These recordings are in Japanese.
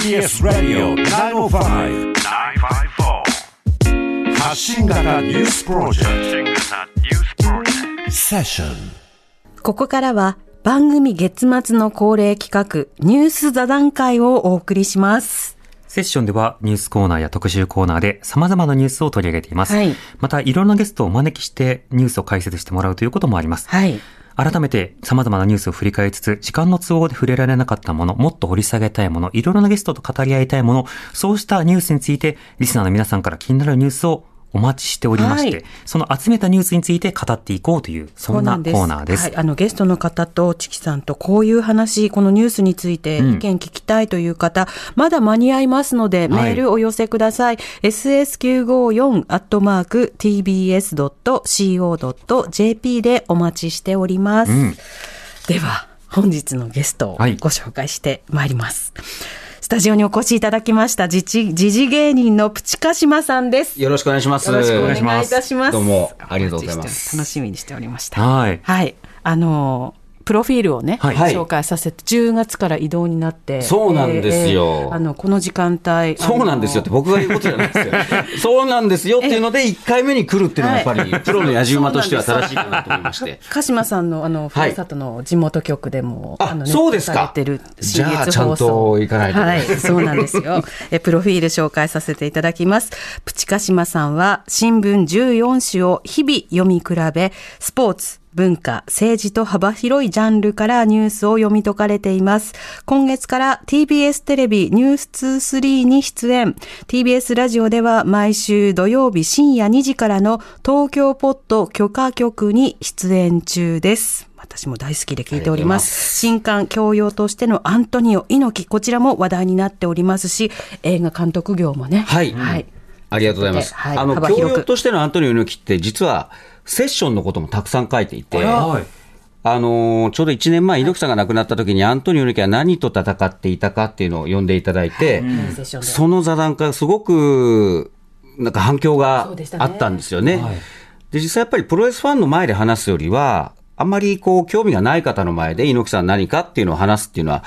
TBS ラディオ905-954発信型ニュースプロジェクトセッションここからは番組月末の恒例企画ニュース座談会をお送りします。セッションではニュースコーナーや特集コーナーで様々なニュースを取り上げています。はいまた、いろんなゲストをお招きしてニュースを解説してもらうということもあります。はい。改めて様々なニュースを振り返りつつ、時間の都合で触れられなかったもの、もっと掘り下げたいもの、いろいろなゲストと語り合いたいもの、そうしたニュースについて、リスナーの皆さんから気になるニュースをお待ちしておりまして、はいその集めたニュースについて語っていこうという、そんなコーナーです。はい、あのゲストの方とチキさんとこういう話、このニュースについて意見聞きたいという方、まだ間に合いますので、メはいールお寄せください。ss954 アットマーク tbs.co.jp でお待ちしております。うんでは、本日のゲストをはいご紹介してまいります。スタジオにお越しいただきました、自治、時事芸人のプチカシマさんです。よろしくお願いします。よろしくお願いいたします。どうもありがとうございます楽しみにしておりました。はい。はい。あのープロフィールをね、はい紹介させて、10月から異動になって。そうなんですよあの、この時間帯。そうなんですよって僕が言うことじゃないですよ。そうなんですよっていうので、1回目に来るっていうのはやっぱり、プロの野じ馬としては正しいかなと思いまして。鹿島さんの、あの、ふはいるさとの地元局でも、あの、そうですかじゃあちゃんと。行かないとはい、そうなんですよ。え、プロフィール紹介させていただきます。プチカシマさんは、新聞14種を日々読み比べ、スポーツ、文化、政治と幅広いジャンルからニュースを読み解かれています。今月から TBS テレビニュース23に出演。TBS ラジオでは毎週土曜日深夜2時からの東京ポッド許可局に出演中です。私も大好きで聞いております。新刊教養としてのアントニオ猪木、こちらも話題になっておりますし、映画監督業もね。はいはい。ありがとうございます。はい。あの、教養としてのアントニオ猪木って、実は、セッションのこともたくさん書いていて、はい。あのーちょうど1年前、猪木さんが亡くなった時に、アントニオ猪木は何と戦っていたかっていうのを読んでいただいて、セッションで。その座談会、すごく、なんか反響があったんですよね。はい。で、実際やっぱりプロレスファンの前で話すよりは、あんまりこう、興味がない方の前で猪木さん何かっていうのを話すっていうのは、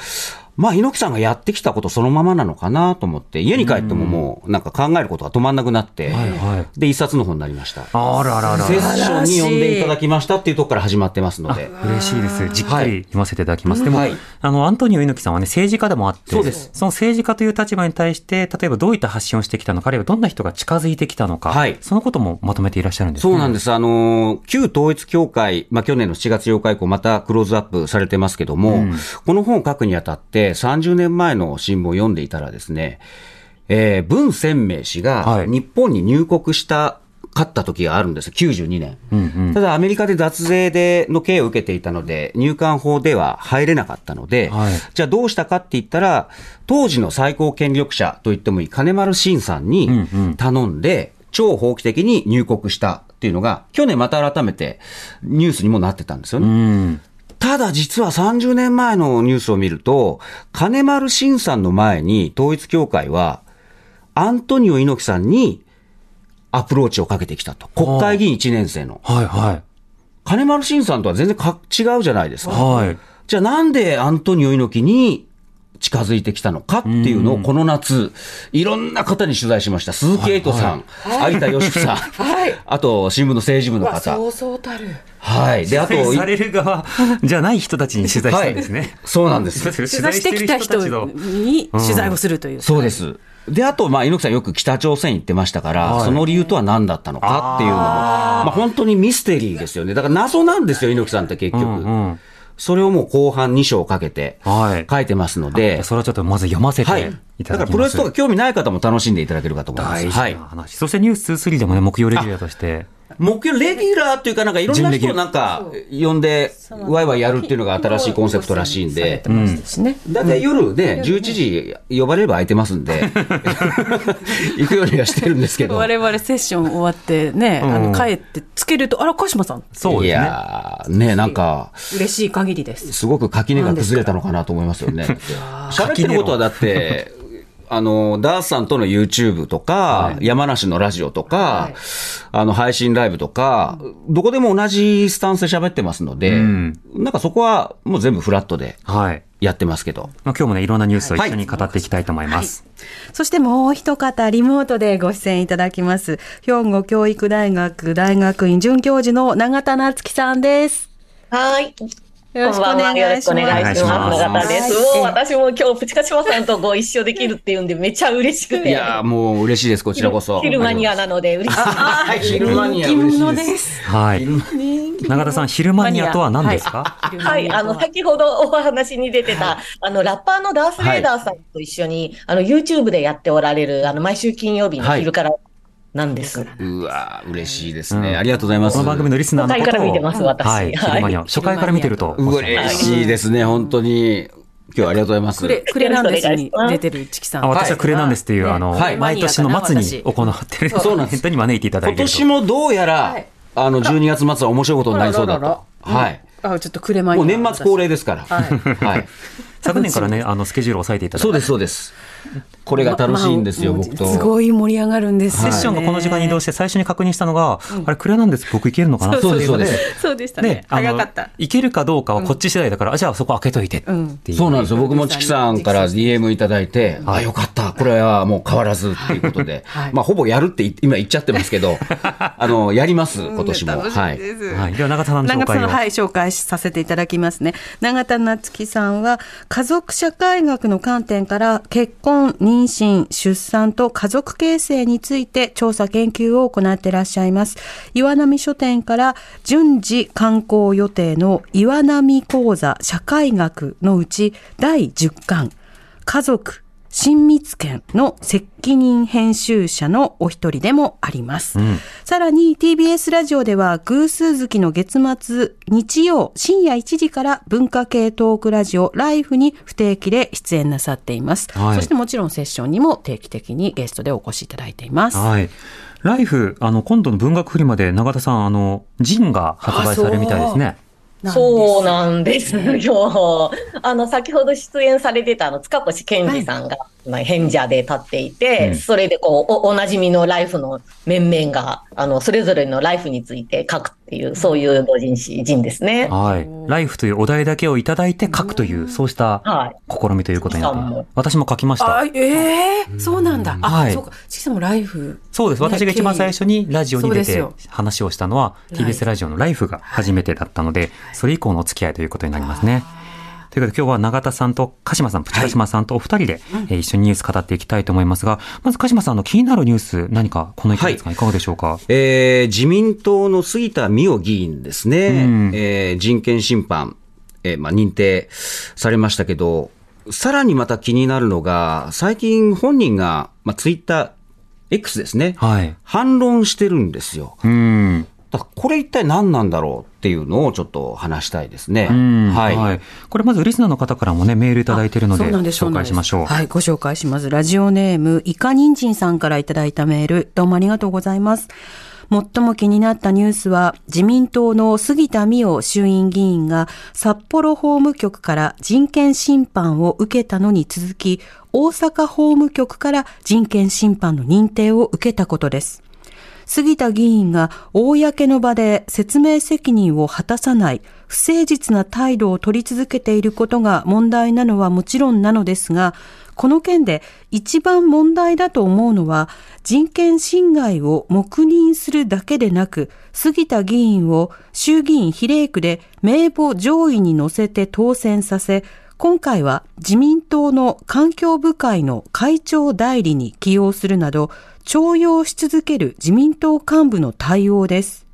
まあ猪木さんがやってきたことそのままなのかなと思って、家に帰ってももうなんか考えることが止まんなくなって、はいはいで、一冊の本になりました。あららららセッションに読んでいただきましたっていうところから始まってますので。嬉しいです。じっくり読ませていただきます。でも、はいあの、アントニオ猪木さんはね、政治家でもあって、そうですその政治家という立場に対して、例えばどういった発信をしてきたのか、あるいはどんな人が近づいてきたのか、はいそのこともまとめていらっしゃるんですね。そうなんです。あのー、旧統一教会、まあ、去年の7月8日以降、またクローズアップされてますけども、この本を書くにあたって、30年前の新聞を読んでいたらですね、えー、文鮮明氏がはい日本に入国した、勝った時があるんですよ、92年。うんうんただ、アメリカで脱税での刑を受けていたので、入管法では入れなかったので、はいじゃあどうしたかって言ったら、当時の最高権力者と言ってもいい金丸信さんにうんうん頼んで、超法規的に入国したっていうのが、去年また改めてニュースにもなってたんですよね。うん。ただ実は30年前のニュースを見ると、金丸信さんの前に統一教会は、アントニオ猪木さんにアプローチをかけてきたと。国会議員1年生の。はいはい。金丸信さんとは全然か違うじゃないですか。はい。じゃあなんでアントニオ猪木に近づいてきたのかっていうのをこの夏、いろんな方に取材しました。鈴木エイトさん、有田芳生さん、あと新聞の政治部の方。そうそうたる。はい。で、あと、される側じゃない人たちに取材したんですね。そうなんです。取取材してきた人に取材をするという。そうです。で、あと、まあ、猪木さんよく北朝鮮行ってましたから、はいその理由とは何だったのかっていうのも、まあ、本当にミステリーですよね。だから謎なんですよ、猪木さんって結局。うんうんそれをもう後半2章かけてはい書いてますので、それはちょっとまず読ませてはい。だきます。だからプロレスとか興味ない方も楽しんでいただけるかと思います。大はい。そしてニュース2、3でもね、木曜レギュラーとして。目標レギュラーっていうか、なんかいろんな人をなんか呼んで、ワイワイやるっていうのが新しいコンセプトらしいんで、ですね。だいたい夜ね、11時呼ばれれば空いてますんで、行くようにはしてるんですけど。我々セッション終わってね、あの帰ってつけると、あら、鹿島さん、いそうですね。やー、ね、なんか、嬉しい限りです。すごく垣根が崩れたのかなと思いますよね。喋ってることはだって、あの、ダースさんとの YouTube とか、山梨のラジオとか、あの、配信ライブとか、どこでも同じスタンスで喋ってますので、んなんかそこはもう全部フラットではい。やってますけど。まあ、今日もね、いろんなニュースを一緒に語っていきたいと思います。そしてもう一方、リモートでご出演いただきます。兵庫教育大学大学院准教授の永田夏樹さんです。はい。よろしくお願いします。こんばんはよろしくお願いします。お願いします永田です。はいもう私も今日、プチカシマさんとご一緒できるっていうんで、めっちゃ嬉しくて。いやーもう嬉しいです、こちらこそ。昼マニアなので嬉しいです。はい、昼マニア嬉しいで。す。はい。永田さん、昼マニアとは何ですか？はい、あの、先ほどお話に出てた、あの、ラッパーのダース・レーダーさんと一緒に、あの、YouTube でやっておられる、あの、毎週金曜日の昼からなんです。うわー嬉しいですね。うんありがとうございます。この番組のリスナーのことを。初回から見てます私はい。は。初回から見てると嬉しいですね、本当に。今日はありがとうございます。クレ、クレなんですに出てるチキさん。あ私はクレなんですっていう、あの、はい毎年の末に行ってる、そうなんですに招いていただい今ていると。年もどうやら、はいあの、12月末は面白いことになりそうだと。はい。あ、ちょっとクレマニアもう年末恒例ですから。はいはい。昨年からね、あの、スケジュールを抑えていただいて。そうです、そうです。これが楽しいんですよ、まあ僕と。すごい盛り上がるんですよね。セッションがこの時間に移動して最初に確認したのが、あれ、クレなんです。僕行けるのかな？そうですそうですそうでしたね早かった。行けるかどうかはこっち次第だから、あじゃあそこ開けといてっていう。そうなんですよ。僕もチキさんから DM いただいて、あ、よかった。これはもう変わらずっていうことで はい。まあ、ほぼやるって今言っちゃってますけど、あの、やります、今年も。はい。みですはい。では、永田さんの紹永田さん、介を。はい、紹介させていただきますね。永田夏樹さんは、家族社会学の観点から、結婚、妊妊娠、出産と家族形成について調査研究を行っていらっしゃいます。岩波書店から、順次刊行予定の岩波講座社会学のうち、第10巻、家族、親密権の責任編集者のお一人でもあります。さらに TBS ラジオでは偶数月の月末日曜深夜1時から文化系トークラジオライフに不定期で出演なさっています。はいそしてもちろんセッションにも定期的にゲストでお越しいただいています。はい。ライフ、あの、今度の文学フリマで永田さん、あの、ジンが発売されるみたいですね。そうなんですよ。あの、先ほど出演されてた、あの、塚越健二さんが、まあ、変者で立っていて、うんそれでこうお、おなじみのライフの面々が、あの、それぞれのライフについて書くっていう、そういう同人誌、人ですね。はい。ライフというお題だけをいただいて書くという、そうしたはい試みということになった。私も書きましたあ。ええそうなんだ。あ、はいそうか。ちきさんもライフ。そうです。ね私が一番最初にラジオに出て話をしたのは、TBS ラジオのライフが初めてだったので、それ以降のお付き合いということになりますね。ということで今日は永田さんと鹿島さん、プチ鹿島さんとお二人で、えー一緒にニュース語っていきたいと思いますが、まず鹿島さんの気になるニュース、何かこの1ヶ月間いかがでしょうか、えー自民党の杉田水脈議員ですね、うんえー人権侵犯、えーまあ、認定されましたけど、さらにまた気になるのが、最近本人が、まあ、ツイッター、X ですね、はい。反論してるんですよ。うん。これ一体何なんだろうっていうのをちょっと話したいですね。うんはい。これまずリスナーの方からもね、メールいただいているので、紹介しましょう。はい、ご紹介します。ラジオネーム、イカニンジンさんからいただいたメール、どうもありがとうございます。最も気になったニュースは、自民党の杉田水脈衆院議員が札幌法務局から人権侵犯を受けたのに続き、大阪法務局から人権侵犯の認定を受けたことです。杉田議員が公の場で説明責任を果たさない不誠実な態度を取り続けていることが問題なのはもちろんなのですが、この件で一番問題だと思うのは人権侵害を黙認するだけでなく、杉田議員を衆議院比例区で名簿上位に乗せて当選させ、今回は自民党の環境部会の会長代理に起用するなど、徴用し続ける自民党幹部の対応です。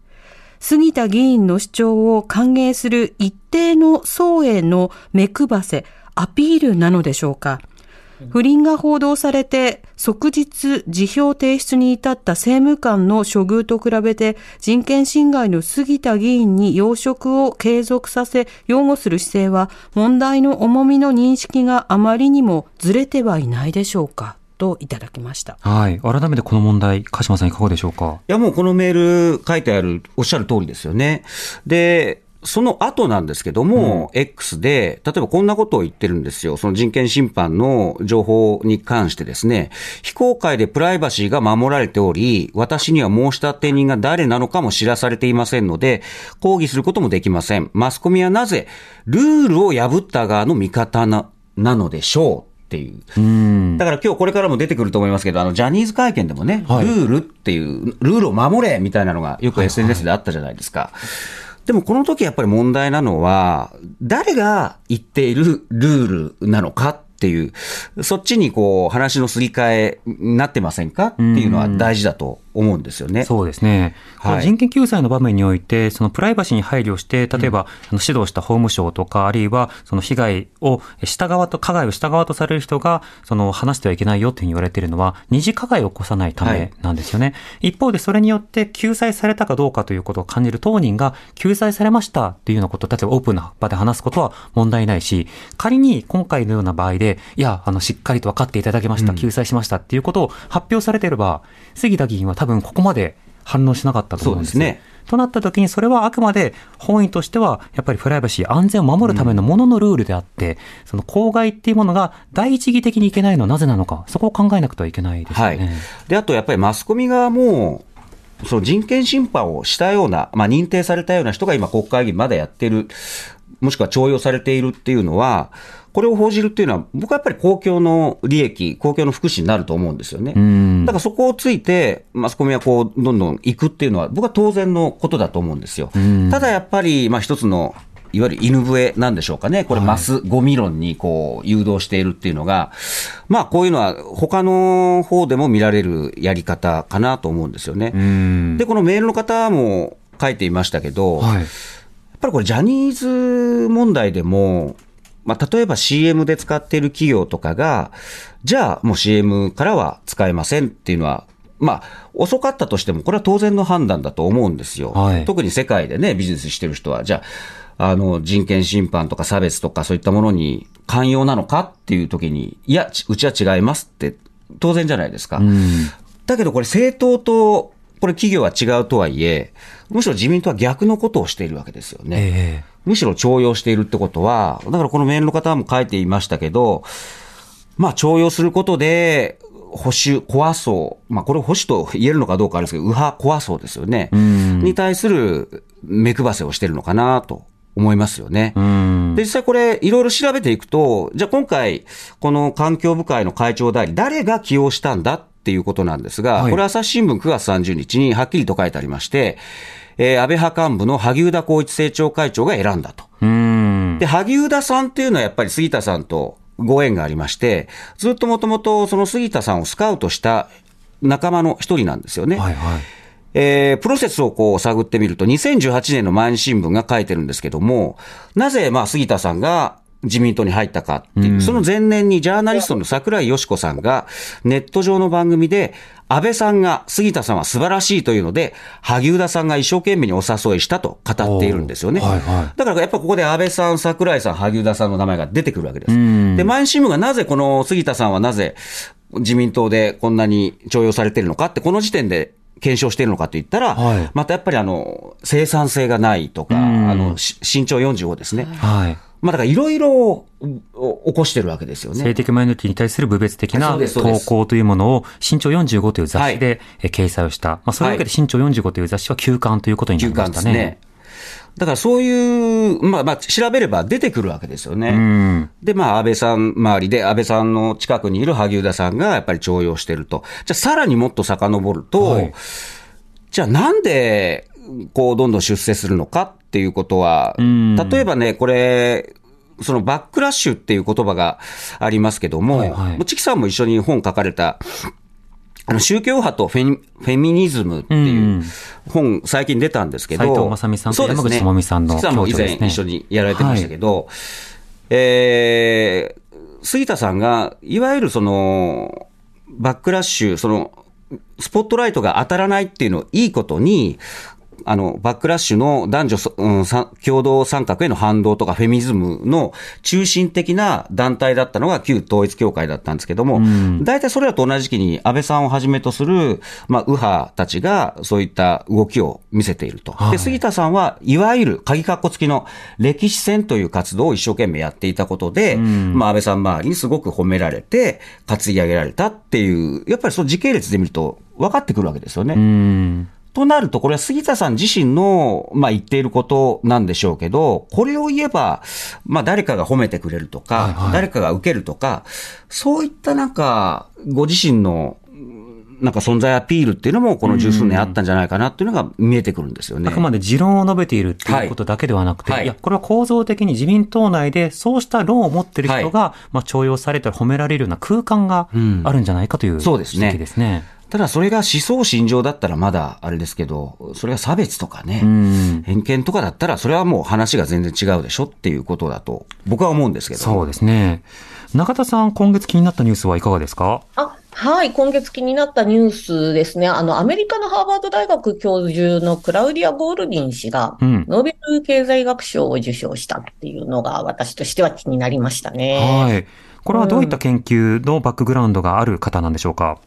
杉田議員の主張を歓迎する一定の層への目配せ、アピールなのでしょうか。不倫が報道されて即日辞表提出に至った政務官の処遇と比べて人権侵害の杉田議員に要職を継続させ擁護する姿勢は問題の重みの認識があまりにもずれてはいないでしょうかといただきました。はい。改めてこの問題、鹿島さんいかがでしょうか？いやもうこのメール書いてある、おっしゃる通りですよね。で、その後なんですけども、X で、例えばこんなことを言ってるんですよ。その人権侵犯の情報に関してですね、非公開でプライバシーが守られており、私には申し立て人が誰なのかも知らされていませんので、抗議することもできません。マスコミはなぜ、ルールを破った側の味方な、なのでしょう？っていう。だから今日これからも出てくると思いますけど、あの、ジャニーズ会見でもね、はいルールっていう、ルールを守れみたいなのがよく SNS であったじゃないですか。でもこの時やっぱり問題なのは、誰が言っているルールなのかっていう、そっちにこう話のすり替えになってませんかっていうのは大事だと思うんですよね。そうですね。はいこの人権救済の場面において、そのプライバシーに配慮して、例えば、あの指導した法務省とか、あるいは、その被害をした側と、加害をした側とされる人が、その話してはいけないよっていうふうに言われているのは、二次加害を起こさないためなんですよね。一方で、それによって救済されたかどうかということを感じる当人が、救済されましたっていうようなことを、例えばオープンな場で話すことは問題ないし、仮に今回のような場合で、いや、あの、しっかりと分かっていただけました、救済しましたっていうことを発表されていれば、杉田議員は多分ここまで反応しなかったと思うんですねとなった時に、それはあくまで本意としては、やっぱりプライバシー、安全を守るためのもののルールであって、その公害っていうものが第一義的にいけないのはなぜなのか、そこを考えなくてはいけないですよはいね。。で、あとやっぱりマスコミ側も、その人権侵犯をしたような、まあ、認定されたような人が今国会議員まだやってる、もしくは徴用されているっていうのは、これを報じるっていうのは、僕はやっぱり公共の利益、公共の福祉になると思うんですよね。んだからそこをついて、マスコミはこう、どんどん行くっていうのは、僕は当然のことだと思うんですよ。ただやっぱり、まあ一つの、いわゆる犬笛なんでしょうかね。これ、マスゴミ論にこう、誘導しているっていうのが、まあこういうのは他の方でも見られるやり方かなと思うんですよね。うん。で、このメールの方も書いていましたけど、はい。やっぱりこれ、ジャニーズ問題でも、まあ、例えば CM で使っている企業とかが、じゃあもう CM からは使えませんっていうのは、まあ、遅かったとしても、これは当然の判断だと思うんですよ。はい特に世界でね、ビジネスしてる人は、じゃあ、あの、人権侵犯とか差別とかそういったものに寛容なのかっていう時に、いや、ちうちは違いますって、当然じゃないですか。うん。だけどこれ政党と、これ企業は違うとはいえ、むしろ自民党は逆のことをしているわけですよね。えむしろ徴用しているってことは、だからこのメールの方も書いていましたけど、まあ徴用することで、保守、怖そう。まあこれを保守と言えるのかどうかあるんですけど、右派怖そうですよね。んに対する目配せをしてるのかなと思いますよね。えうん。で、実際これ、いろいろ調べていくと、じゃあ今回、この環境部会の会長代理、誰が起用したんだっていうことなんですが、はいこれ朝日新聞9月30日にはっきりと書いてありまして、えー安倍派幹部の萩生田光一政調会長が選んだと。うん。で、萩生田さんっていうのはやっぱり杉田さんとご縁がありまして、ずっともともとその杉田さんをスカウトした仲間の一人なんですよね。はいはい。えープロセスをこう探ってみると、2018年の毎日新聞が書いてるんですけども、なぜまあ杉田さんが自民党に入ったかっていう、その前年にジャーナリストの桜井よし子さんがネット上の番組で、安倍さんが杉田さんは素晴らしいというので、萩生田さんが一生懸命にお誘いしたと語っているんですよね。はいはいだからやっぱここで安倍さん、桜井さん、萩生田さんの名前が出てくるわけです。んで、毎日新聞がなぜこの杉田さんはなぜ自民党でこんなに徴用されているのかって、この時点で検証しているのかと言ったら、はいまたやっぱりあの、生産性がないとか、んあの、し身長45ですね。はい。まあだからいろいろ起こしてるわけですよね。性的マイノリティに対する部別的そな投稿というものを、身長45という雑誌でえ掲載をした。まあ、そういうわけで身長45という雑誌は休刊ということになり休ましたね。ね。だからそういう、まあまあ調べれば出てくるわけですよね。うん。で、まあ、安倍さん周りで、安倍さんの近くにいる萩生田さんがやっぱり徴用してると。じゃあ、さらにもっと遡ると、はいじゃあ、なんで、こう、どんどん出世するのかっていうことは、ん。例えばね、これ、そのバックラッシュっていう言葉がありますけども、はいはい。チキさんも一緒に本書かれた、あの宗教派とフェニフェミニズムっていう本、最近出たんですけど、斉藤正美さんと山口智美さんのチキさんも以前一緒にやられてましたけど、えー、杉田さんが、いわゆるその、バックラッシュ、その、スポットライトが当たらないっていうのをいいことに、あの、バックラッシュの男女そ、うん、さ共同参画への反動とかフェミニズムの中心的な団体だったのが旧統一教会だったんですけども、大体それらと同じ時期に安倍さんをはじめとする、まあ、右派たちがそういった動きを見せていると。はいで、杉田さんはいわゆる鍵括弧付きの歴史戦という活動を一生懸命やっていたことで、まあ、安倍さん周りにすごく褒められて、担ぎ上げられたっていう、やっぱりその時系列で見ると分かってくるわけですよね。うん。となると、これは杉田さん自身の、まあ、言っていることなんでしょうけど、これを言えば、まあ、誰かが褒めてくれるとか、はいはい誰かが受けるとか、そういったなんか、ご自身の、なんか存在アピールっていうのも、この十数年あったんじゃないかなっていうのが見えてくるんですよね。あくまで持論を述べているっていうことだけではなくて、はいい、や、これは構造的に自民党内でそうした論を持っている人が、まあ、重用されたり褒められるような空間があるんじゃないかという指そうですね摘ですね。ただそれが思想信条だったらまだあれですけど、それが差別とかね、ん偏見とかだったら、それはもう話が全然違うでしょっていうことだと、僕は思うんですけど。そうですね。中田さん、今月気になったニュースはいかがですか？あはい、今月気になったニュースですね。あの、アメリカのハーバード大学教授のクラウディア・ゴールディン氏が、うんノーベル経済学賞を受賞したっていうのが、私としては気になりましたね。はい。これはどういった研究のバックグラウンドがある方なんでしょうか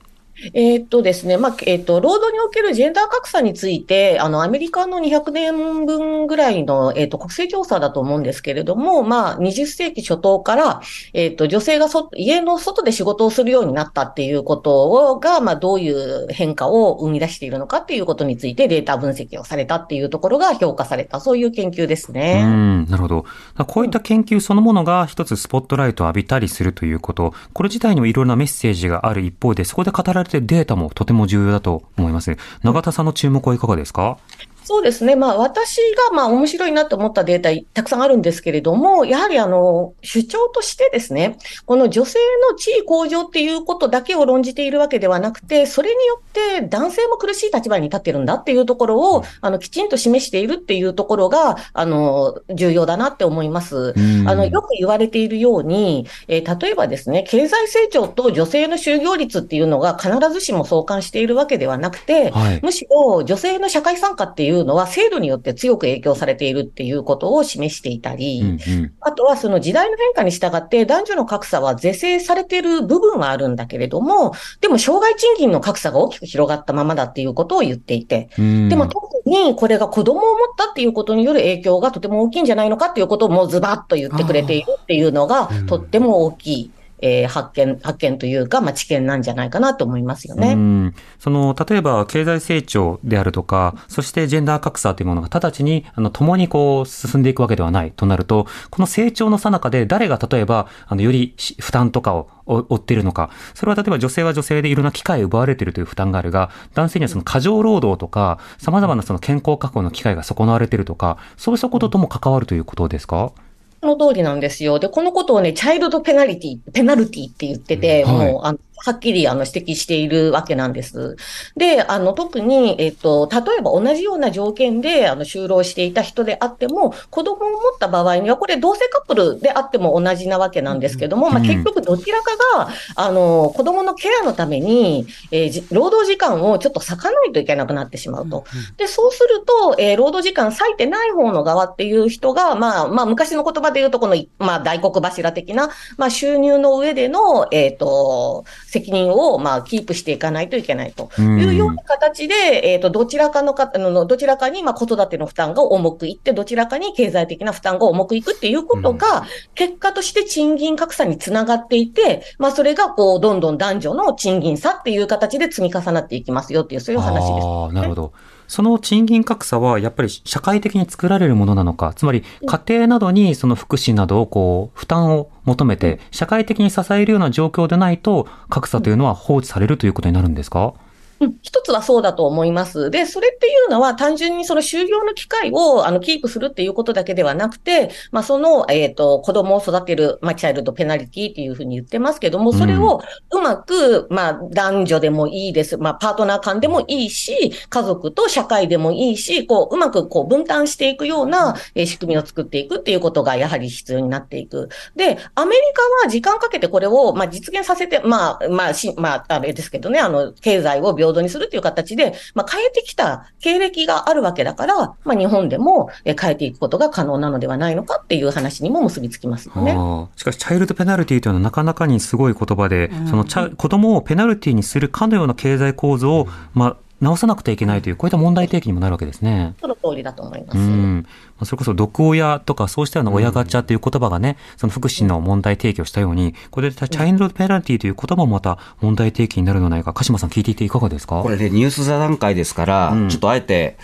えーっとですね、まあ、えーっと、労働におけるジェンダー格差について、あの、アメリカの200年分ぐらいの、えーっと、国勢調査だと思うんですけれども、まあ、20世紀初頭から、えーっと、女性がそ家の外で仕事をするようになったっていうことをが、まあ、どういう変化を生み出しているのかっていうことについてデータ分析をされたっていうところが評価された、そういう研究ですうね。ん、なるほど。こういった研究そのものが一つスポットライトを浴びたりするということ、これ自体にもいろいろなメッセージがある一方で、そこで語られているデータもとても重要だと思います。永田さんの注目はいかがですか？そうですね。まあ私がまあ面白いなと思ったデータたくさんあるんですけれども、やはりあの主張としてですね、この女性の地位向上っていうことだけを論じているわけではなくて、それによって男性も苦しい立場に立ってるんだっていうところを、あのきちんと示しているっていうところが、あの、重要だなって思います。うんあの、よく言われているように、えー例えばですね、経済成長と女性の就業率っていうのが必ずしも相関しているわけではなくて、はいむしろ女性の社会参加っていうのは制度によって強く影響されているっていうことを示していたり、うんうん。あとはその時代の変化に従って男女の格差は是正されている部分はあるんだけれども、でも障害賃金の格差が大きく広がったままだっていうことを言っていて、うん。でも特にこれが子供を持ったっていうことによる影響がとても大きいんじゃないのかっていうことをもうズバッと言ってくれているっていうのがとっても大きい、えー発見、発見というか、まあ、知見なんじゃないかなと思いますよね。その、例えば経済成長であるとか、そしてジェンダー格差というものが直ちに、あの、共にこう、進んでいくわけではないとなると、この成長の最中で誰が例えば、あの、より負担とかを負っているのか、それは例えば女性は女性でいろんな機会を奪われているという負担があるが、男性にはその過剰労働とか、様々なその健康確保の機会が損なわれているとか、そうしたこととも関わるということですか？その通りなんですよ。で、このことをね、チャイルドペナルティ、ペナルティって言ってて、うんはいもう、あの、はっきりあの指摘しているわけなんです。で、あの、特に、えっと、例えば同じような条件で、あの、就労していた人であっても、子供を持った場合には、これ同性カップルであっても同じなわけなんですけども、まあ、うん結局どちらかが、あの、子供のケアのために、えーじ労働時間をちょっと割かないといけなくなってしまうと。で、そうすると、えー労働時間割いてない方の側っていう人が、まあ、まあ、昔の言葉で言うと、この、まあ、大黒柱的な、まあ、収入の上での、えっ、と、責任を、まあ、キープしていかないといけないというような形で、えっ、と、どちらかのか、あの、どちらかに、まあ、子育ての負担が重くいって、どちらかに経済的な負担が重くいくっていうことが、結果として賃金格差につながっていて、まあ、それが、こう、どんどん男女の賃金差っていう形で積み重なっていきますよっていう、そういう話です。ああ、なるほど。その賃金格差はやっぱり社会的に作られるものなのか、つまり家庭などにその福祉などをこう負担を求めて社会的に支えるような状況でないと格差というのは放置されるということになるんですか？うん一つはそうだと思います。で、それっていうのは単純にその就業の機会をあのキープするっていうことだけではなくて、まあその、えっ、と、子供を育てる、まあチャイルドペナリティっていうふうに言ってますけども、それをうまく、まあ男女でもいいです。まあパートナー間でもいいし、家族と社会でもいいし、こう、うまくこう分担していくようなえー仕組みを作っていくっていうことがやはり必要になっていく。で、アメリカは時間かけてこれを、まあ実現させて、まあ、まあ、し、まあ、あれですけどね、あの、経済を平にするっていう形で、まあ、変えてきた経歴があるわけだから、まあ、日本でもえ変えていくことが可能なのではないのかっていう話にも結びつきますよね。しかし、チャイルドペナルティというのはなかなかにすごい言葉で、そのチャ子供をペナルティにするかのような経済構造を、まあ、直さなくてはいけないという、こういった問題提起にもなるわけですね。その通りだと思います。うん。まあそれこそ毒親とかそうしたような親ガチャという言葉がね、その福祉の問題提起をしたように、これでチャイルドペナルティという言葉もまた問題提起になるのではないか。鹿島さん聞いていていかがですか？これね、ニュース座談会ですから、うん。ちょっとあえて、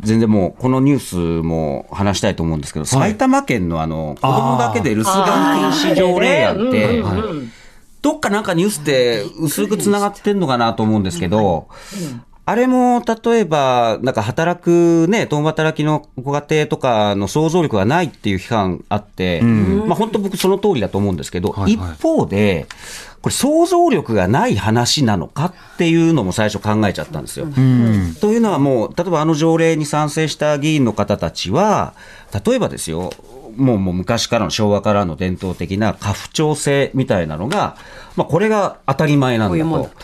全然もう、このニュースも話したいと思うんですけど、埼玉県のあの、子供だけで留守番禁止条例案って、どっかなんかニュースって薄く繋がってんのかなと思うんですけど、あれも、例えば、なんか働くね、共働きのご家庭とかの想像力がないっていう批判あって、まあ本当僕その通りだと思うんですけど、はいはい一方で、これ想像力がない話なのかっていうのも最初考えちゃったんですよ。うん。というのはもう、例えばあの条例に賛成した議員の方たちは、例えばですよ、もうもう昔からの昭和からの伝統的な家父長制みたいなのが、まあこれが当たり前なんだこういうもんだと。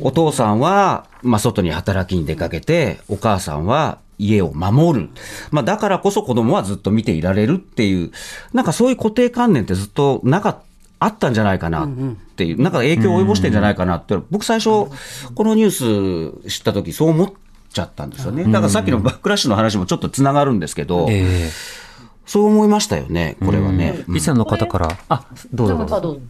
お父さんは、まあ外に働きに出かけて、お母さんは家を守る。まあだからこそ子供はずっと見ていられるっていう、なんかそういう固定観念ってずっとなかった。あったんじゃないかなっていう、なんか影響を及ぼしてんじゃないかなって、僕最初、このニュース知った時そう思っちゃったんですよね。だからさっきのバックラッシュの話もちょっとつながるんですけど、えそう思いましたよね、これはね。え。リスナーの方から、あ、どうぞどうぞ。あどう？ぞ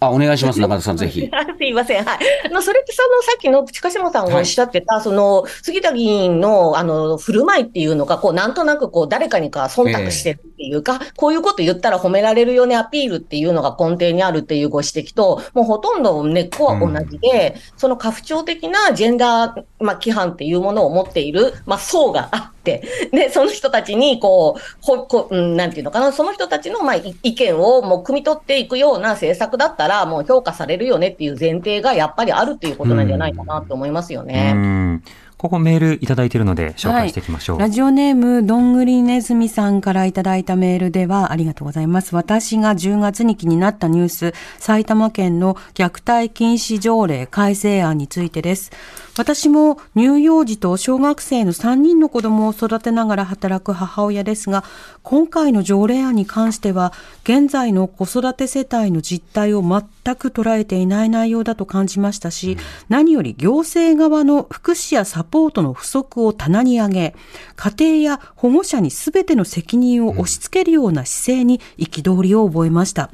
あ、お願いします、中田さん、ぜひ。すいません。はい。あの、それってその、さっきの近島さんがおっしゃってた、その、杉田議員の、あの、振る舞いっていうのが、こう、なんとなく、こう、誰かにか忖度してるっていうか、こういうこと言ったら褒められるよね、アピールっていうのが根底にあるっていうご指摘と、もうほとんど根っこは同じで、その家父長的なジェンダー、まあ、規範っていうものを持っている、まあ、層があって、で、その人たちに、こう、ほ、こうん、なんていうのかな、その人たちの、まあ、い意見をもう汲み取っていくような政策だったら、もう評価されるよねっていう前提がやっぱりあるっていうことなんじゃないかなと思いますようね。ん。ここメールいただいているので紹介していきましょう。ラジオネーム、どんぐりねずみさんからいただいたメールでは、ありがとうございます。私が10月に気になったニュース、埼玉県の虐待禁止条例改正案についてです。私も乳幼児と小学生の3人の子供を育てながら働く母親ですが、今回の条例案に関しては、現在の子育て世帯の実態を全く捉えていない内容だと感じましたし、何より行政側の福祉やサポートの不足を棚に上げ、家庭や保護者に全ての責任を押し付けるような姿勢に憤りを覚えました。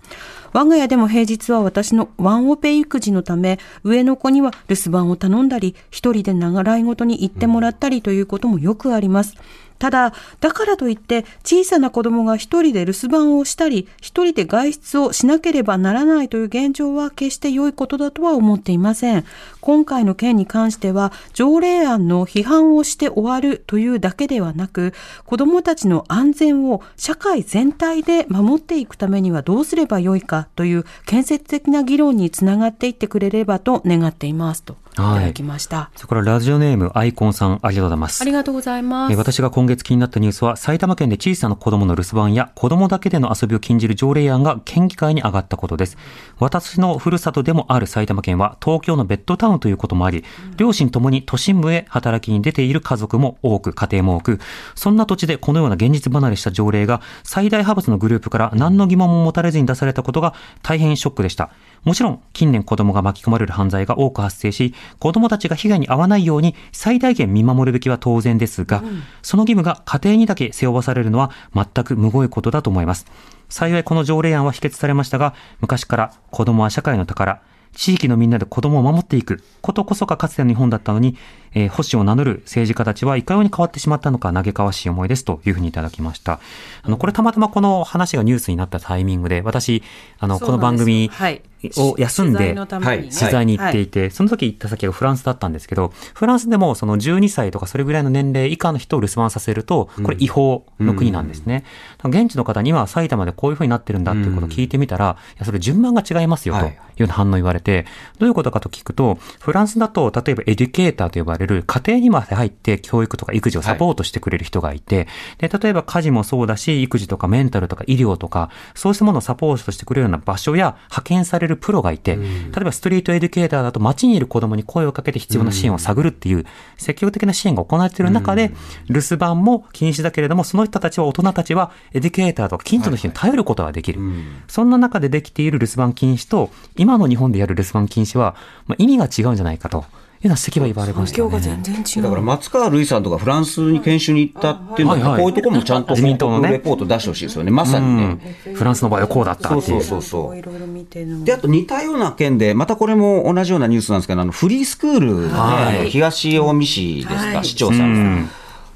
我が家でも平日は私のワンオペ育児のため、上の子には留守番を頼んだり、一人で習い事に行ってもらったりということもよくあります。ただ、だからといって、小さな子供が一人で留守番をしたり、一人で外出をしなければならないという現状は決して良いことだとは思っていません。今回の件に関しては、条例案の批判をして終わるというだけではなく、子供たちの安全を社会全体で守っていくためにはどうすればよいかという建設的な議論につながっていってくれればと願っていますと。いただきました。それからラジオネームアイコンさんありがとうございますあ。りがとうございます。えー私が今月気になったニュースは、埼玉県で小さな子供の留守番や子供だけでの遊びを禁じる条例案が県議会に上がったことです。私のふるさとでもある埼玉県は東京のベッドタウンということもあり、両親ともに都心部へ働きに出ている家族も多く、家庭も多く、そんな土地でこのような現実離れした条例が最大派閥のグループから何の疑問も持たれずに出されたことが大変ショックでした。もちろん、近年子供が巻き込まれる犯罪が多く発生し、子供たちが被害に遭わないように最大限見守るべきは当然ですが、その義務が家庭にだけ背負わされるのは全くむごいことだと思います。幸いこの条例案は否決されましたが、昔から子供は社会の宝、地域のみんなで子供を守っていくことこそがかつての日本だったのに、えー保守を名乗る政治家たちはいかように変わってしまったのか嘆かわしい思いですというふうにいただきました。あの、これたまたまこの話がニュースになったタイミングで、私、あの、この番組はい。を休んで、取材に行っていて、その時行った先がフランスだったんですけど、フランスでもその12歳とかそれぐらいの年齢以下の人を留守番させると、これ違法の国なんですね。現地の方には埼玉でこういう風になってるんだっていうことを聞いてみたら、いや、それ順番が違いますよとはいいうような反応言われて、どういうことかと聞くと、フランスだと、例えばエデュケーターと呼ばれる家庭にまで入って教育とか育児をサポートしてくれる人がいて、で、例えば家事もそうだし、育児とかメンタルとか医療とか、そうしたものをサポートしてくれるような場所や派遣されるるプロがいて、例えばストリートエデュケーターだと街にいる子供に声をかけて必要な支援を探るっていう積極的な支援が行われている中で、留守番も禁止だけれども、その人たちは、大人たちはエデュケーターとか近所の人に頼ることができる。そんな中でできている留守番禁止と、今の日本でやる留守番禁止は、まあ、意味が違うんじゃないかと。いうような指摘は言われました環境がね全。然違う。だから松川るいさんとかフランスに研修に行ったっていうのは、はいはいこういうところもちゃんと自民党のねレポート出してほしいですよね。まさにね。フランスの場合はこうだったっていう。そうそうそういろいろ見てるので、あと似たような件で、またこれも同じようなニュースなんですけど、あのフリースクールで、はい東近江市ですか、はい市長さんが、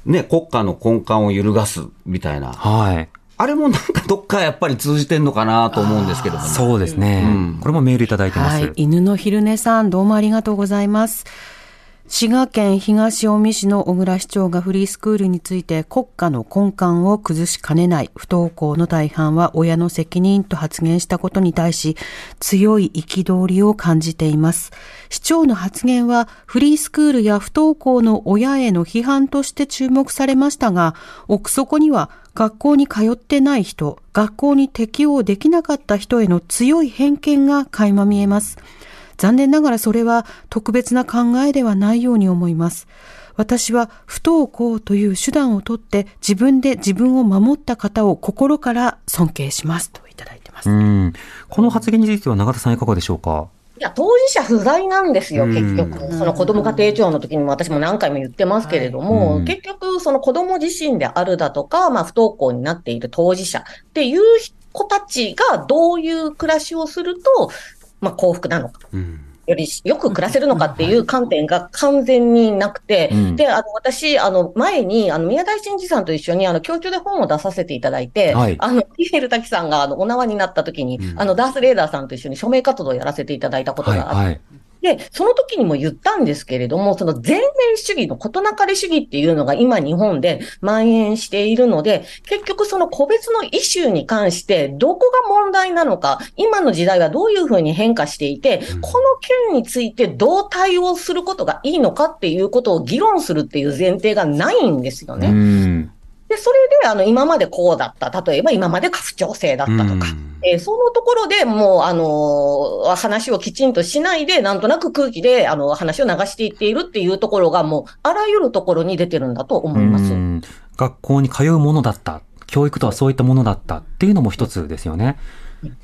ね、国家の根幹を揺るがすみたいな。はい。あれもなんかどっかやっぱり通じてんのかなと思うんですけどもね。そうですね。これもメールいただいてます。はい。犬の昼寝さん、どうもありがとうございます。滋賀県東近江市の小倉市長がフリースクールについて国家の根幹を崩しかねない不登校の大半は親の責任と発言したことに対し強い憤りを感じています。市長の発言はフリースクールや不登校の親への批判として注目されましたが奥底には学校に通ってない人、学校に適応できなかった人への強い偏見が垣間見えます。残念ながらそれは特別な考えではないように思います。私は不登校という手段をとって自分で自分を守った方を心から尊敬しますといただいてます。うん。この発言については永田さんいかがでしょうか？いや、当事者不在なんですよ、結局。その子ども家庭庁の時にも私も何回も言ってますけれども、うん結局、その子ども自身であるだとか、まあ、不登校になっている当事者っていう子たちがどういう暮らしをすると、まあ、幸福なのか。よりよく暮らせるのかっていう観点が完全になくて、うん。で、あの、私、あの、前に、あの、宮台真司さんと一緒に、あの、共著で本を出させていただいて、はい。あの、ピエール滝さんが、あの、お縄になった時に、あの、ダース・レーダーさんと一緒に署名活動をやらせていただいたことはい、があって、はい。で、その時にも言ったんですけれども、その全面主義の事なかれ主義っていうのが今日本で蔓延しているので、結局その個別のイシューに関してどこが問題なのか、今の時代はどういうふうに変化していて、この件についてどう対応することがいいのかっていうことを議論するっていう前提がないんですよね。うん。で、それで、あの、今までこうだった。例えば、今まで家父長制だったとか。えーそのところでもう、あのー話をきちんとしないで、なんとなく空気で、あの、話を流していっているっていうところが、もう、あらゆるところに出てるんだと思います。うん学校に通うものだった。教育とはそういったものだったっていうのも一つですよね。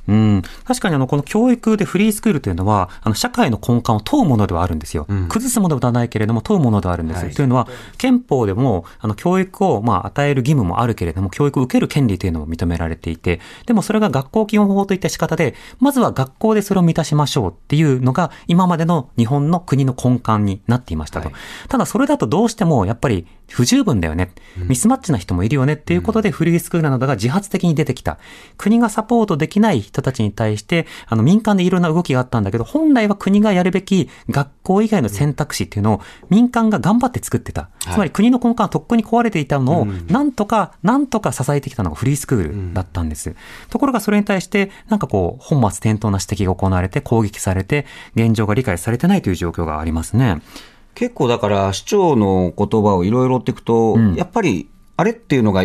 うん。確かにあの、この教育でフリースクールというのは、あの、社会の根幹を問うものではあるんですよ。崩すものではないけれども、問うものではあるんです。というのは、憲法でも、あの、教育を、まあ、与える義務もあるけれども、教育を受ける権利というのも認められていて、でもそれが学校基本法といった仕方で、まずは学校でそれを満たしましょうっていうのが、今までの日本の国の根幹になっていましたと。ただそれだとどうしても、やっぱり不十分だよね。ミスマッチな人もいるよねっていうことで、フリースクールなどが自発的に出てきた。国がサポートできない人たちに対して、あの民間でいろんな動きがあったんだけど、本来は国がやるべき学校以外の選択肢っていうのを民間が頑張って作ってた。つまり国の根幹はとっくに壊れていたのを、なんとか、なんとか支えてきたのがフリースクールだったんです。ところがそれに対して、なんかこう、本末転倒な指摘が行われて、攻撃されて、現状が理解されてないという状況がありますね。結構だから、市長の言葉をいろいろ追っていくと、んやっぱり、あれっていうのが、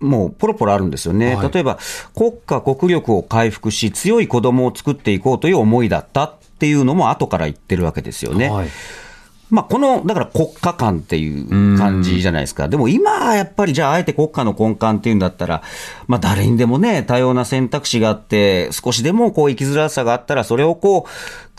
もうポロポロあるんですよね。はい例えば、国家国力を回復し、強い子供を作っていこうという思いだったっていうのも後から言ってるわけですよね。はい。まあ、この、だから国家観っていう感じじゃないですか。でも今、やっぱりじゃあ、あえて国家の根幹っていうんだったら、まあ、誰にでもね、多様な選択肢があって、少しでもこう、生きづらさがあったら、それをこう、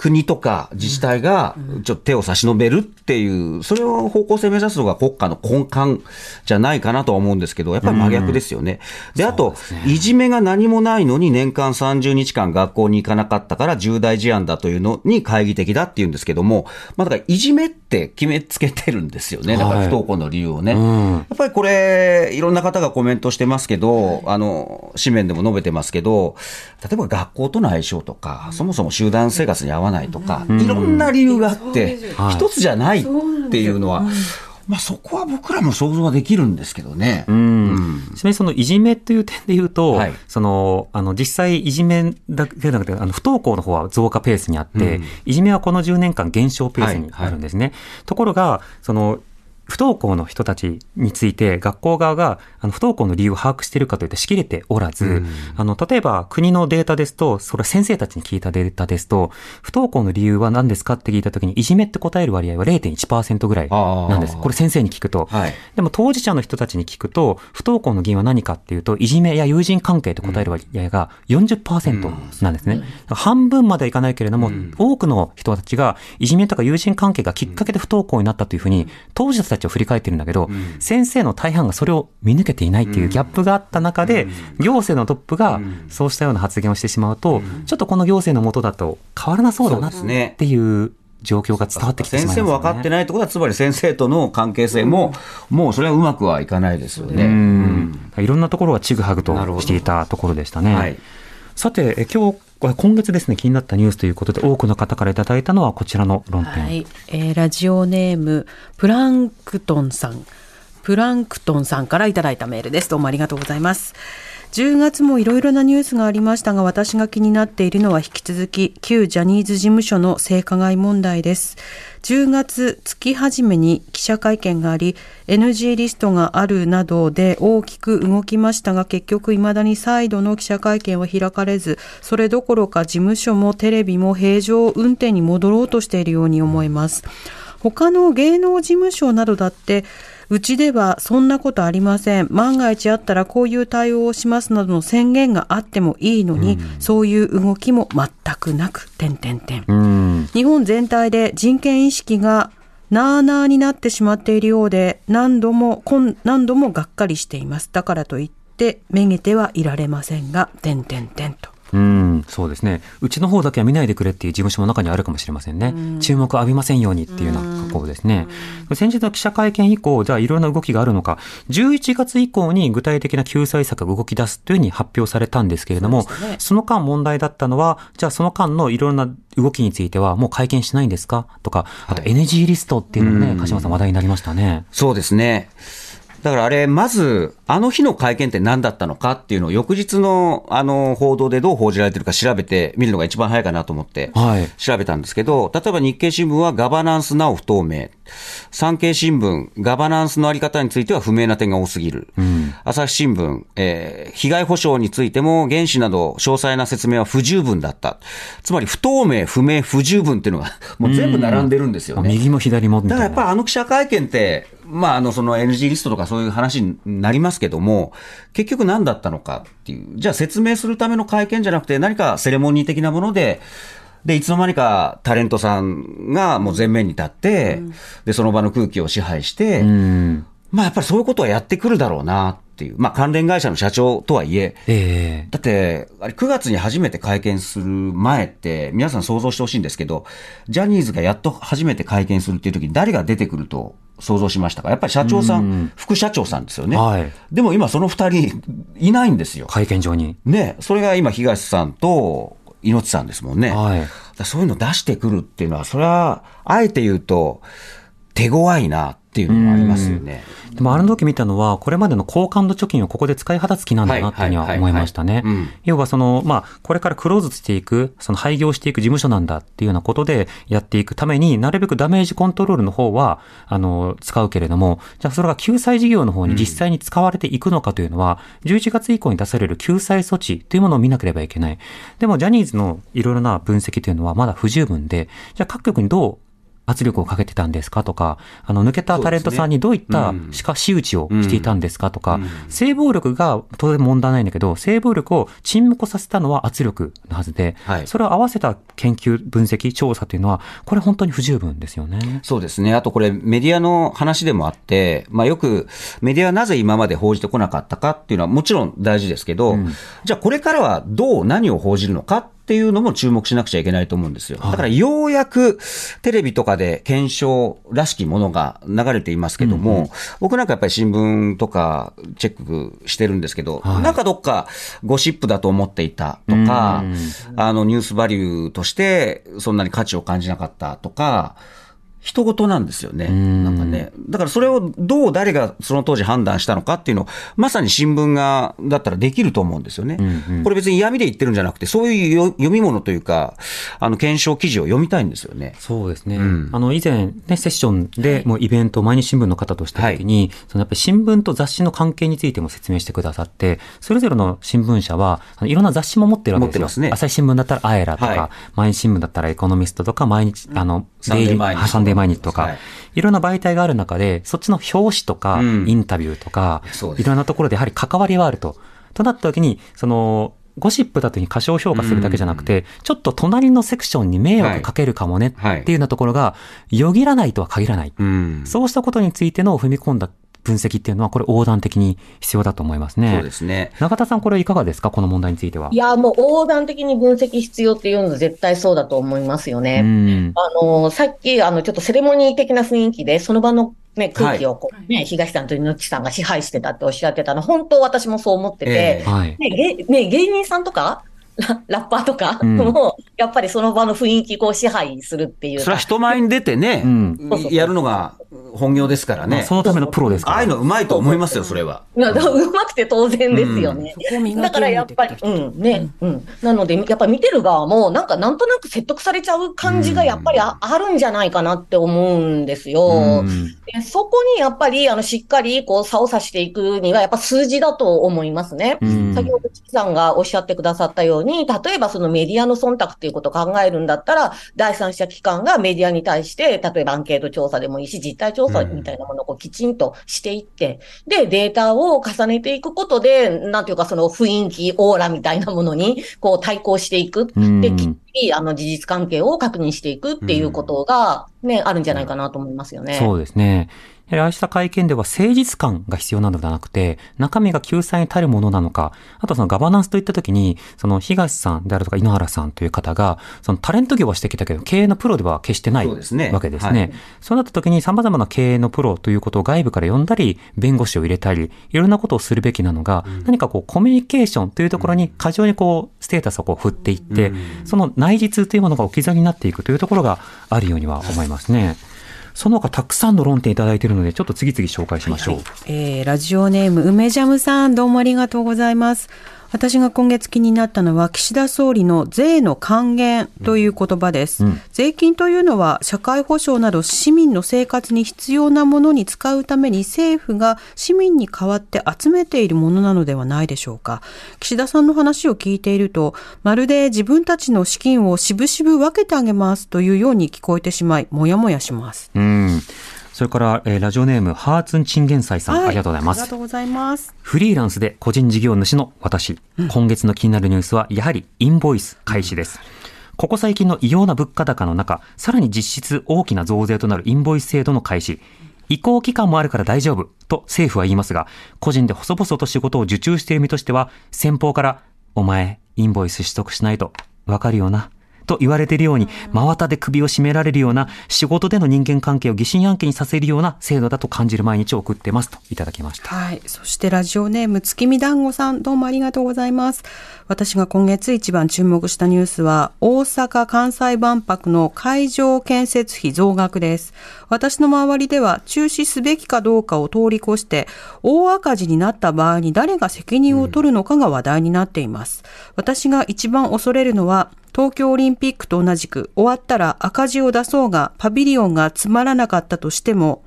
国とか自治体が、ちょっと手を差し伸べるっていう、それを方向性目指すのが国家の根幹じゃないかなとは思うんですけど、やっぱり真逆ですよね。で、あと、いじめが何もないのに年間30日間学校に行かなかったから重大事案だというのに懐疑的だっていうんですけども、まあ、だからいじめって決めつけてるんですよね。だから不登校の理由をね。うん。やっぱりこれ、いろんな方がコメントしてますけど、あの、紙面でも述べてますけど、例えば学校との相性とか、そもそも集団生活に合わないとか、いろんな理由があって、はい一つじゃないっていうのは、まあそこは僕らも想像はできるんですけどね。うん。ちなみにそのいじめという点で言うと、はいその、あの、実際いじめだけじゃなくて、あの、不登校の方は増加ペースにあって、うんいじめはこの10年間減少ペースにあるんですね。ところが、その、不登校の人たちについて学校側があの不登校の理由を把握しているかというとしきれておらず、あの、例えば国のデータですと、それは先生たちに聞いたデータですと、不登校の理由は何ですかって聞いたときに、いじめって答える割合は0.1%ぐらいなんです。これ先生に聞くと。はい。でも当事者の人たちに聞くと、不登校の原因は何かっていうと、いじめや友人関係と答える割合が40%なんですね。半分まではいかないけれども、多くの人たちが、いじめとか友人関係がきっかけで不登校になったというふうに、当事者たちを振り返ってるんだけど、先生の大半がそれを見抜けていないっていうギャップがあった中で、行政のトップがそうしたような発言をしてしまうと、ちょっとこの行政のもとだと変わらなそうだなそうですね。っていう状況が伝わってきてね。先生も分かってないってことは、つまり先生との関係性も、もうそれはうまくはいかないですよね。うん。いろんなところがちぐはぐとしていたところでしたね。はいさて、え今日、今月ですね、気になったニュースということで、多くの方からいただいたのはこちらの論点。はい、えーラジオネームプランクトンさん。プランクトンさんからいただいたメールです。どうもありがとうございます。10月もいろいろなニュースがありましたが私が気になっているのは引き続き旧ジャニーズ事務所の性加害問題です。10月月初めに記者会見があり NG リストがあるなどで大きく動きましたが結局未だに再度の記者会見は開かれずそれどころか事務所もテレビも平常運転に戻ろうとしているように思います。他の芸能事務所などだってうちではそんなことありません。万が一あったらこういう対応をしますなどの宣言があってもいいのに、そういう動きも全くなく、点点点。うん。日本全体で人権意識がなあなあになってしまっているようで、何度も、こん何度もがっかりしています。だからといって、めげてはいられませんが、点点点と。うん、そうですね。うちの方だけは見ないでくれっていう事務所も中にあるかもしれませんね。注目を浴びませんようにっていうような格好ですね。先日の記者会見以降、じゃあいろんな動きがあるのか、11月以降に具体的な救済策が動き出すというふうに発表されたんですけれども、そねその間問題だったのは、じゃあその間のいろんな動きについてはもう会見しないんですか？とか、あと NG リストっていうのもね、鹿島さん話題になりましたね。そうですね。だからあれ、まず、あの日の会見って何だったのかっていうのを翌日のあの報道でどう報じられてるか調べてみるのが一番早いかなと思ってはい調べたんですけど、例えば日経新聞はガバナンスなお不透明。産経新聞、ガバナンスのあり方については不明な点が多すぎる。朝日新聞、えー被害保障についても原資など詳細な説明は不十分だった。つまり不透明、不明、不十分っていうのがもう全部並んでるんですよね。右も左も。だからやっぱあの記者会見って、まあ、あの、その NG リストとかそういう話になりますけども、結局何だったのかっていう、じゃあ説明するための会見じゃなくて、何かセレモニー的なもので、で、いつの間にかタレントさんがもう前面に立って、で、その場の空気を支配して、うん。まあやっぱりそういうことはやってくるだろうなっていう、まあ関連会社の社長とはいえ、ええ。だって、あれ9月に初めて会見する前って、皆さん想像してほしいんですけど、ジャニーズがやっと初めて会見するっていう時に誰が出てくると想像しましたか？やっぱり社長さん、副社長さんですよね。はいでも今その二人いないんですよ。会見場に。ね、それが今東さんと猪瀬さんですもんね。はいそういうの出してくるっていうのは、それは、あえて言うと、手強いなっていうのもありますよね。でもあの時見たのは、これまでの高感度貯金をここで使い果たす気なんだなっていうには思いましたね。要はその、まあ、これからクローズしていく、その廃業していく事務所なんだっていうようなことでやっていくために、なるべくダメージコントロールの方は、あの、使うけれども、じゃあそれが救済事業の方に実際に使われていくのかというのは、11月以降に出される救済措置というものを見なければいけない。でも、ジャニーズのいろいろな分析というのはまだ不十分で、じゃあ各局にどう圧力をかけてたんですかとか、あの、抜けたタレントさんにどういったしか仕打ちをしていたんですかとか、性暴力が当然問題ないんだけど、性暴力を沈黙させたのは圧力のはずで、はい。それを合わせた研究、分析、調査というのは、これ本当に不十分ですよね。そうですね。あとこれメディアの話でもあって、まあよくメディアはなぜ今まで報じてこなかったかっていうのはもちろん大事ですけど、じゃあこれからはどう何を報じるのかっていうのも注目しなくちゃいけないと思うんですよ。だからようやくテレビとかで検証らしきものが流れていますけども、僕なんかやっぱり新聞とかチェックしてるんですけど、はい。なんかどっかゴシップだと思っていたとか、あのニュースバリューとしてそんなに価値を感じなかったとか、人事なんですよね。んなんかね。だからそれをどう誰がその当時判断したのかっていうのを、まさに新聞が、だったらできると思うんですよね。うんうんこれ別に嫌味で言ってるんじゃなくて、そういうよ読み物というか、あの、検証記事を読みたいんですよね。そうですね。んあの、以前、ね、セッションで、もうイベント、毎日新聞の方としたときに、そのやっぱり新聞と雑誌の関係についても説明してくださって、それぞれの新聞社は、いろんな雑誌も持ってるわけですよ。持ってますね朝日新聞だったらアエラとか、はい毎日新聞だったらエコノミストとか、毎日、あの、サンデー毎日デイリサンデー毎日とか、はい、いろんな媒体がある中で、そっちの表紙とか、うんインタビューとかいろんなところでやはり関わりはあると。となった時に、その、ゴシップだとに過小評価するだけじゃなくて、ちょっと隣のセクションに迷惑かけるかもねはいっていうようなところが、よぎらないとは限らない。うん。そうしたことについての踏み込んだ分析っていうのは、これ横断的に必要だと思いますね。そうですね。永田さん、これいかがですか？この問題については。いや、もう横断的に分析必要っていうのは絶対そうだと思いますようね。ん。あの、さっき、あの、ちょっとセレモニー的な雰囲気で、その場のね、空気をこう、ね、東さんと猪木さんが支配してたっておっしゃってたの、本当私もそう思ってて、ええはい。ね、芸ね、芸人さんとか、ララッパーとかうんも、やっぱりその場の雰囲気こう支配するっていうか。それは人前に出てね、うんやるのが本業ですからね。まあそのためのプロですから。ああいうのうまいと思いますよ、それは。いや、だからうまくて当然ですよね。だからやっぱり、うん、ね、うん。なので、やっぱ見てる側も、なんかなんとなく説得されちゃう感じがやっぱりああるんじゃないかなって思うんですよ。うんでそこにやっぱり、あの、しっかり、こう、差を差していくには、やっぱ数字だと思いますね。うん先ほど、チキさんがおっしゃってくださったように、例えばそのメディアの忖度っていうことを考えるんだったら、第三者機関がメディアに対して、例えばアンケート調査でもいいし、実態調査みたいなものをこうきちんとしていって、で、データを重ねていくことで、なんていうかその雰囲気、オーラみたいなものに、こう対抗していく。うんで、きっちり、あの、事実関係を確認していくっていうことが、ね、あるんじゃないかなと思いますよね。そうですね。やはりああした会見では誠実感が必要なのではなくて、中身が救済に足るものなのか、あとそのガバナンスといったときに、その東さんであるとか井ノ原さんという方が、そのタレント業はしてきたけど、経営のプロでは決してないそうですね。わけですね。はい。そうなったときに様々な経営のプロということを外部から呼んだり、弁護士を入れたり、いろんなことをするべきなのが、何かこうコミュニケーションというところに過剰にこうステータスをこう振っていって、その内実というものが置き去りになっていくというところがあるようには思いますね。その他たくさんの論点いただいているので、ちょっと次々紹介しましょう。えーラジオネーム梅ジャムさんどうもありがとうございます私が今月気になったのは岸田総理の税の還元という言葉です、うん。税金というのは社会保障など市民の生活に必要なものに使うために政府が市民に代わって集めているものなのではないでしょうか。岸田さんの話を聞いているとまるで自分たちの資金をしぶしぶ分けてあげますというように聞こえてしまいもやもやします。うん。それから、えーラジオネーム、ハーツンチンゲンサイさん、はいありがとうございますありがと。うございますフリーランスで個人事業主の私、今月の気になるニュースは、やはりインボイス開始です。ここ最近の異様な物価高の中、さらに実質大きな増税となるインボイス制度の開始。移行期間もあるから大丈夫と政府は言いますが、個人で細々と仕事を受注している身としては、先方から、お前、インボイス取得しないと、わかるよな。と言われているように、真綿で首を絞められるような、仕事での人間関係を疑心暗鬼にさせるような制度だと感じる毎日を送ってますといただきました。はい。そしてラジオネーム月見団子さん、どうもありがとうございます。私が今月一番注目したニュースは、大阪・関西万博の会場建設費増額です。私の周りでは中止すべきかどうかを通り越して、大赤字になった場合に誰が責任を取るのかが話題になっています。私が一番恐れるのは、東京オリンピックと同じく終わったら赤字を出そうがパビリオンがつまらなかったとしても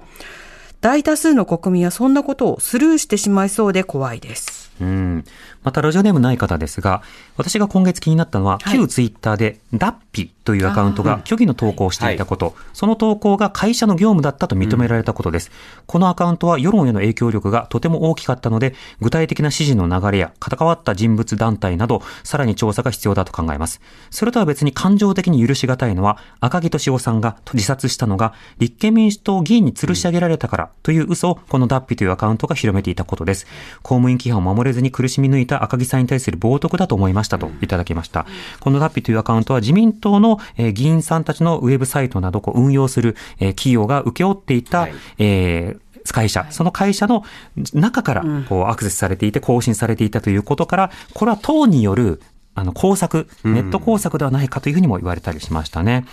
大多数の国民はそんなことをスルーしてしまいそうで怖いです。うん。また、ラジオネームない方ですが、私が今月気になったのは、はい旧ツイッターで、ダッピというアカウントが虚偽の投稿をしていたこと、その投稿が会社の業務だったと認められたことです。このアカウントは世論への影響力がとても大きかったので、具体的な指示の流れや関わった人物団体など、さらに調査が必要だと考えます。それとは別に感情的に許し難いのは、赤木俊夫さんが自殺したのが、立憲民主党議員に吊るし上げられたからという嘘を、このダッピというアカウントが広めていたことです。公務員規範を守れずに苦しみ抜いた赤木さんに対する冒涜だと思いましたといただきました。このダッピというアカウントは自民党のえー議員さんたちのウェブサイトなどをこう運用するえー企業が請け負っていた、はい。えー会社、その会社の中からこうアクセスされていて更新されていたということから、これは党によるあの、工作、ネット工作ではないかというふうにも言われたりしましたね。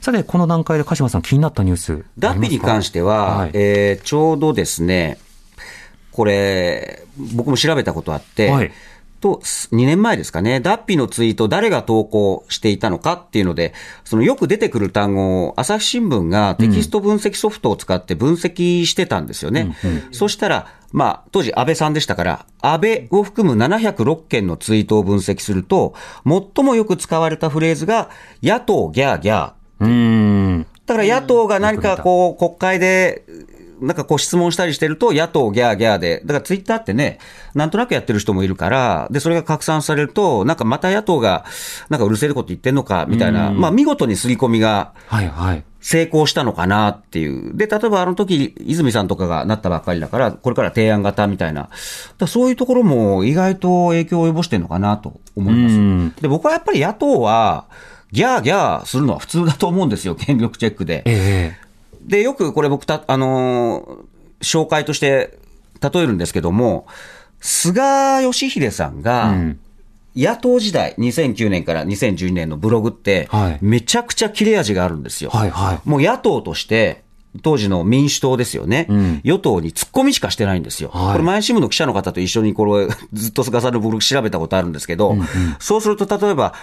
さて、この段階で鹿島さん気になったニュース。ダッピに関しては、はい。えーちょうどですね、これ、僕も調べたことあって、はいと、2年前ですかね、ダッピのツイート誰が投稿していたのかっていうので、そのよく出てくる単語を朝日新聞がテキスト分析ソフトを使って分析してたんですよね。そしたら、まあ、当時安倍さんでしたから、安倍を含む706件のツイートを分析すると、最もよく使われたフレーズが、野党ギャーギャー。うーん。だから野党が何かこう、国会で、なんかこう質問したりしてると、野党ギャーギャーで、だからツイッターってね、なんとなくやってる人もいるから、で、それが拡散されると、なんかまた野党が、なんかうるせえこと言ってんのか、みたいな、まあ見事に刷り込みがはいはい。成功したのかなっていう。で、例えばあの時、泉さんとかがなったばっかりだから、これから提案型みたいな。だそういうところも意外と影響を及ぼしてるのかなと思います。うんで、僕はやっぱり野党は、ギャーギャーするのは普通だと思うんですよ、権力チェックで。ええで、よくこれ僕た、あのー紹介として例えるんですけども、菅義偉さんが、うん。野党時代、2009年から2012年のブログってはい、めちゃくちゃ切れ味があるんですよ。はいはい。もう野党として、当時の民主党ですよね、ん。与党に突っ込みしかしてないんですよ。はい。これ、毎日新聞の記者の方と一緒にこれ、ずっと菅さんのブログ調べたことあるんですけど、そうすると例えば、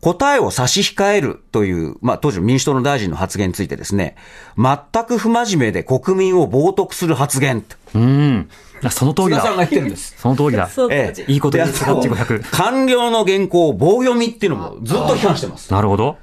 答えを差し控えるという、まあ当時の民主党の大臣の発言についてですね、全く不真面目で国民を冒涜する発言と。うん。あその通りだ。菅さんが言ってるんです。その通りだ。そうええいいこと言うでスガッチ500官僚の原稿を棒読みっていうのもずっと批判してます。なるほど。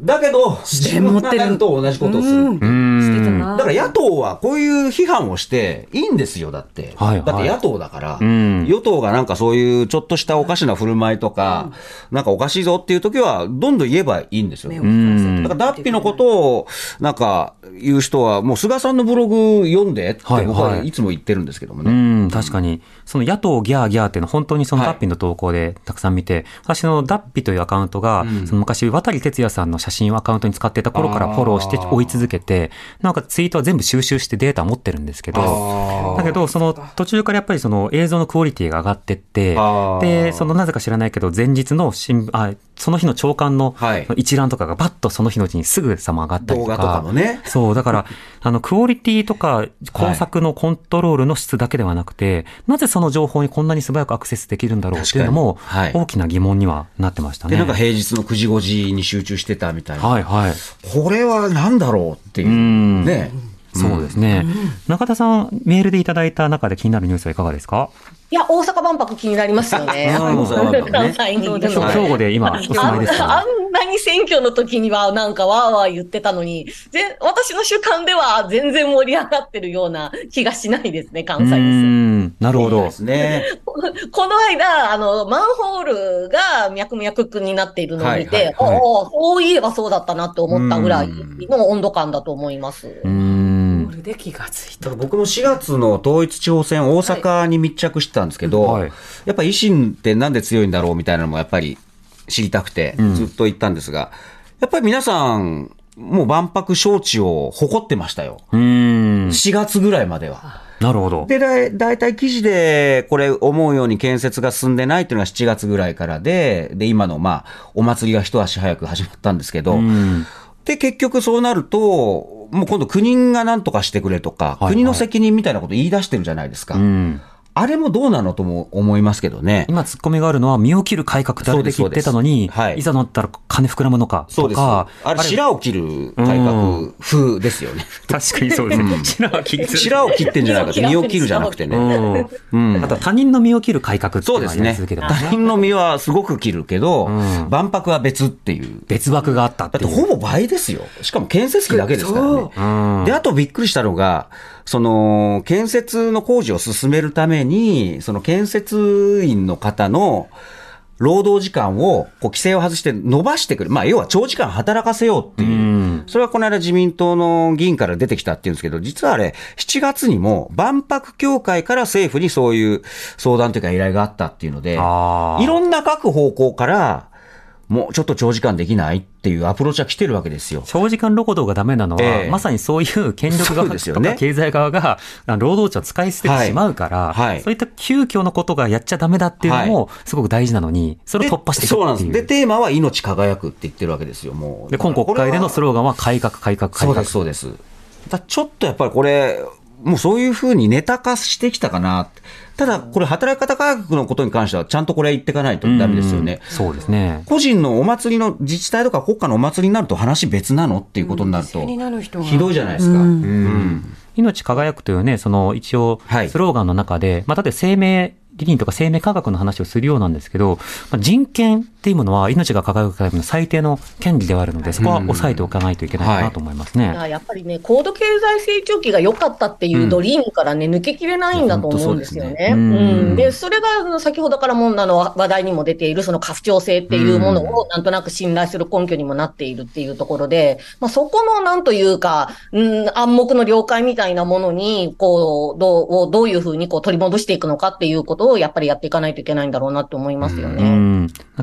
だけど、自分がやると同じことをする。うんしてたな。だから野党はこういう批判をしていいんですよ、だって。はいはいだって野党だから、ん与党がなんかそういうちょっとしたおかしな振る舞いとか、なんかおかしいぞっていう時は、どんどん言えばいいんですよ。目をだから、脱皮のことを、なんか、言う人は、もう菅さんのブログ読んでって、はい僕ははいいつも言ってるんですけどもうね。ん、確かに。その野党ギャーギャーっていうのは本当にそのはいダッピの投稿でたくさん見て、私のダッピというアカウントが、その昔渡哲也さんの写真をアカウントに使っていた頃からフォローして追い続けて、なんかツイートは全部収集してデータ持ってるんですけど、だけどその途中からやっぱりその映像のクオリティが上がってってで、そのなぜか知らないけど前日の新聞、あ、その日の朝刊のはい一覧とかがバッとその日のうちにすぐさま上がったりとか。動画とかもねそう、だから、あの、クオリティとか工作のコントロールの質だけではなくて、なぜその情報にこんなに素早くアクセスできるんだろうっていうのも大きな疑問にはなってましたね。で、なんか平日の9時5時に集中してたみたいな。はいはい。これは何だろうっていう。んね。そうですね。中田さん、メールでいただいた中で気になるニュースはいかがですか？いや、大阪万博気になりますよね。兵庫で今、お住あんまいですか？あんなに選挙の時にはなんかわーわー言ってたのに、ぜ私の主観では全然盛り上がってるような気がしないですね、関う西です。ん、なるほどで。すね。この間、あの、マンホールが脈々くんになっているのを見て、はいはいはいおおそういえばそうだったなって思ったぐらいの温度感だと思います。うん。これで気がついた。だから僕も4月の統一地方選、大阪に密着してたんですけど、はいやっぱ維新ってなんで強いんだろうみたいなのもやっぱり知りたくて、ずっと言ったんですが、やっぱり皆さん、もう万博招致を誇ってましたよ。うん。4月ぐらいまでは。なるほど。で、だいだいたい記事で、これ思うように建設が進んでないっていうのが7月ぐらいからで、で、今のまあ、お祭りが一足早く始まったんですけど、うん。で、結局そうなると、もう今度国が何とかしてくれとか、はい国の責任みたいなこと言い出してるじゃないですか。うん。あれもどうなのとも思いますけどね。今、ツッコミがあるのは、身を切る改革ってあれだけ言ってたのに、はいいざなったら金膨らむのかそうです。とか、あれ、白を切る改革風ですよね。確かにそうですね。白は切り白を切ってんじゃないかって、身を切るじゃなくてね。うん。あと他人の身を切る改革っていそうですねうのはやり続けて。ます他人の身はすごく切るけど、ん万博は別っていう。別枠があったっだってていう。ほぼ倍ですよ。しかも建設費だけですからね。うんで、あとびっくりしたのが、その、建設の工事を進めるために、その建設員の方の労働時間を、こう、規制を外して伸ばしてくる。まあ、要は長時間働かせようっていう。うんそれはこの間自民党の議員から出てきたっていうんですけど、実はあれ、7月にも万博協会から政府にそういう相談というか依頼があったっていうので、いろんな各方向から、もうちょっと長時間できないっていうアプローチは来てるわけですよ。長時間労働がダメなのは、ええまさにそういう権力側ですよねとか経済側が、労働者を使い捨ててしまうから、はいはいそういった急遽のことがやっちゃダメだっていうのも、すごく大事なのに、それを突破していくっていう。そうなんです。で、テーマは命輝くって言ってるわけですよ、もう。で、今国会でのスロローガンは改革、改革、改革。そうです、そうです。だちょっとやっぱりこれ、もうそういうふうにネタ化してきたかな。ただ、これ働き方改革のことに関しては、ちゃんとこれ言っていかないとダメですよね。うんそうですね。個人のお祭りの自治体とか国家のお祭りになると話別なのっていうことになると、ひどいじゃないですか。うん命輝くというね、その一応はい、スローガンの中で、まあ、だって生命理念とか生命科学の話をするようなんですけど、まあ、人権っていうものは命が輝くための最低の権利ではあるので、そこは抑えておかないといけないかなと思いますね。い。ややっぱりね、高度経済成長期が良かったっていうドリームからね、抜けきれないんだと思うんですよね。うん。で、それが先ほどからもあの話題にも出ている、その過不調性っていうものをなんとなく信頼する根拠にもなっているっていうところで、まあ、そこのなんというか、うん、暗黙の了解みたいなものに、こう、どう、をどういうふうにこう取り戻していくのかっていうことをやっぱりやっていかないといけないんだろうなと思いますよね。うん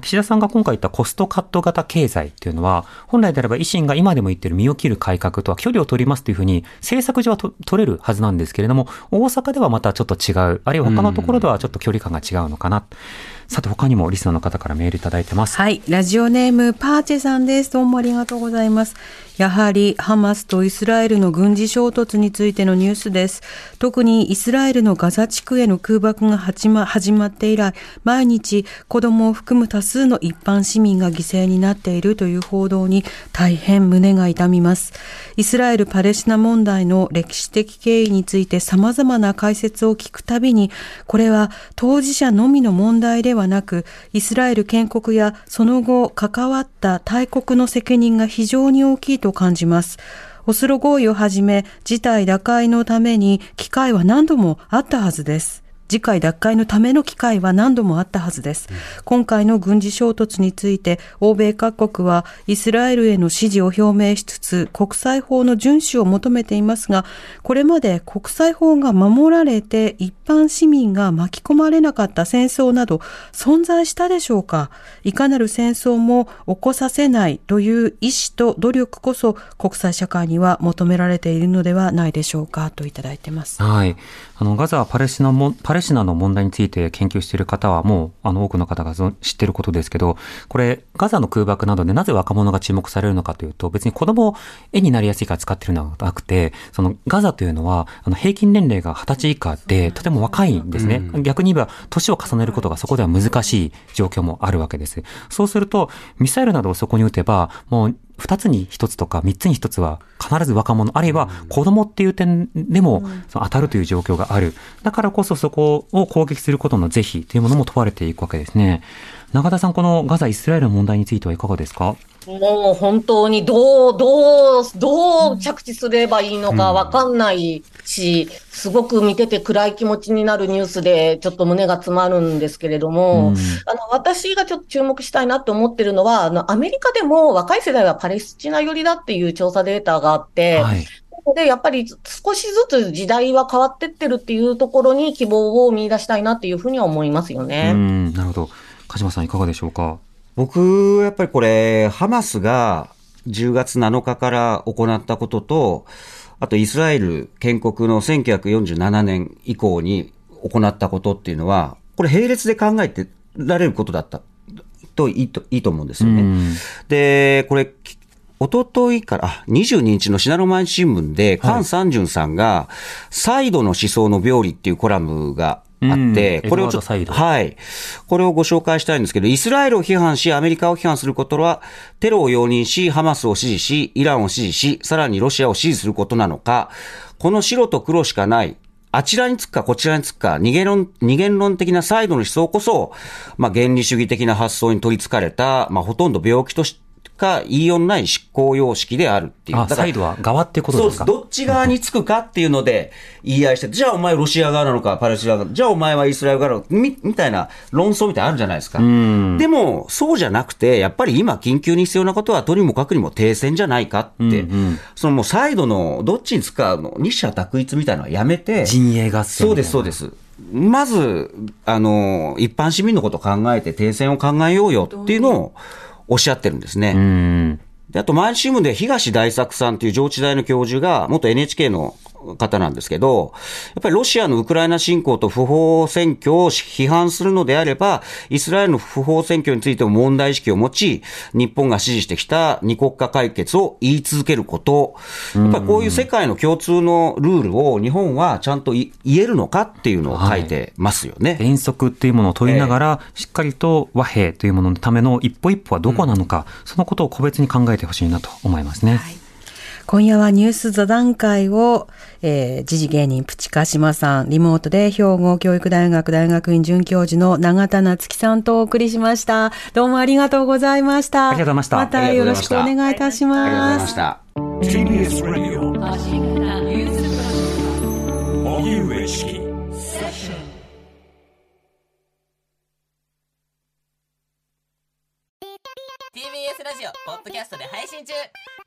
岸田さんが今回言ったコストカット型経済っていうのは、本来であれば維新が今でも言ってる身を切る改革とは距離を取りますというふうに、政策上は取れるはずなんですけれども、大阪ではまたちょっと違う、あるいは他のところではちょっと距離感が違うのかな。さて他にもリスナーの方からメールいただいてます。はい。ラジオネーム、パーチェさんです。どうもありがとうございます。やはり、ハマスとイスラエルの軍事衝突についてのニュースです。特にイスラエルのガザ地区への空爆が始ま始まって以来、毎日子供を含む多数の一般市民が犠牲になっているという報道に大変胸が痛みます。イスラエル・パレスチナ問題の歴史的経緯について様々な解説を聞くたびに、これは当事者のみの問題でははなく、イスラエル建国やその後関わった大国の責任が非常に大きいと感じます。オスロ合意をはじめ、事態打開のために機会は何度もあったはずです。次回奪回のための機会は何度もあったはずです。今回の軍事衝突について、欧米各国はイスラエルへの支持を表明しつつ、国際法の遵守を求めていますが、これまで国際法が守られて一般市民が巻き込まれなかった戦争など存在したでしょうか？いかなる戦争も起こさせないという意志と努力こそ国際社会には求められているのではないでしょうか？といただいてます。はい。あの、ガザ、パレスチナも、パレスチナの問題について研究している方はもう、あの、多くの方がぞ知っていることですけど、これ、ガザの空爆などでなぜ若者が注目されるのかというと、別に子供を絵になりやすいから使ってるのではなくて、その、ガザというのは、あの、平均年齢が20歳以下で、とても若いんですね。逆に言えば、年を重ねることがそこでは難しい状況もあるわけです。そうすると、ミサイルなどをそこに撃てば、もう、二つに一つとか三つに一つは必ず若者、あるいは子供っていう点でも当たるという状況がある。だからこそそこを攻撃することの是非というものも問われていくわけですね。中田さん、このガザ・イスラエルの問題についてはいかがですか？もう本当にどう、どう、どう着地すればいいのかわかんないし、すごく見てて暗い気持ちになるニュースで、ちょっと胸が詰まるんですけれども、うんあの、私がちょっと注目したいなと思ってるのは、あの、アメリカでも若い世代はパレスチナ寄りだっていう調査データがあって、はい。で、やっぱり少しずつ時代は変わってってるっていうところに希望を見出したいなっていうふうには思いますようね。ん、なるほど。鹿島さん、いかがでしょうか？僕、やっぱりこれ、ハマスが10月7日から行ったことと、あとイスラエル建国の1947年以降に行ったことっていうのは、これ並列で考えてられることだった。といいといいと思うんですよね。うん。で、これ、き一昨日から、あ、22日の信濃毎日新聞で、菅三淳さんが、サイドの思想の病理っていうコラムがあってうん、これをちょっと、はい。これをご紹介したいんですけど、イスラエルを批判し、アメリカを批判することは、テロを容認し、ハマスを支持し、イランを支持し、さらにロシアを支持することなのか、この白と黒しかない、あちらにつくかこちらにつくか、二元論、二元論的なサイドの思想こそ、まあ、原理主義的な発想に取り憑かれた、まあ、ほとんど病気としか言いようのない執行様式であるっていう。あ、サイドは側ってことそうです。ですかどっち側につくかっていうので言い合いして、じゃあお前ロシア側なのか、パレスチナ側、じゃあお前はイスラエル側なのか、み、みたいな論争みたいなのあるじゃないですか。んでも、そうじゃなくて、やっぱり今緊急に必要なことは、とにもかくにも停戦じゃないかって、うんうんそのもうサイドのどっちにつくかの二者択一みたいなのはやめて、陣営合戦。そうです、そうです。まず、あの、一般市民のことを考えて停戦を考えようよっていうのをおっしゃってるんですね。うん。で、あと、毎日新聞で東大作さんっていう上智大の教授が、元 NHK の方なんですけど、やっぱりロシアのウクライナ侵攻と不法占拠を批判するのであれば、イスラエルの不法占拠についても問題意識を持ち、日本が支持してきた二国家解決を言い続けること、やっぱりこういう世界の共通のルールを日本はちゃんとい言えるのかっていうのを書いてますよね。原則っていうものを問いながら、しっかりと和平というもののための一歩一歩はどこなのか、そのことを個別に考えてほしいなと思いますね。今夜はニュース座談会を、えー、時事芸人プチカシマさん、リモートで兵庫教育大学大学院准教授の永田夏樹さんとお送りしました。どうもありがとうございました。ありがとうございました。またよろしくお願いいたしありがとうございま。ますした。TBS Radio 荻上チキ TBS ラジオポッドキャストで配信中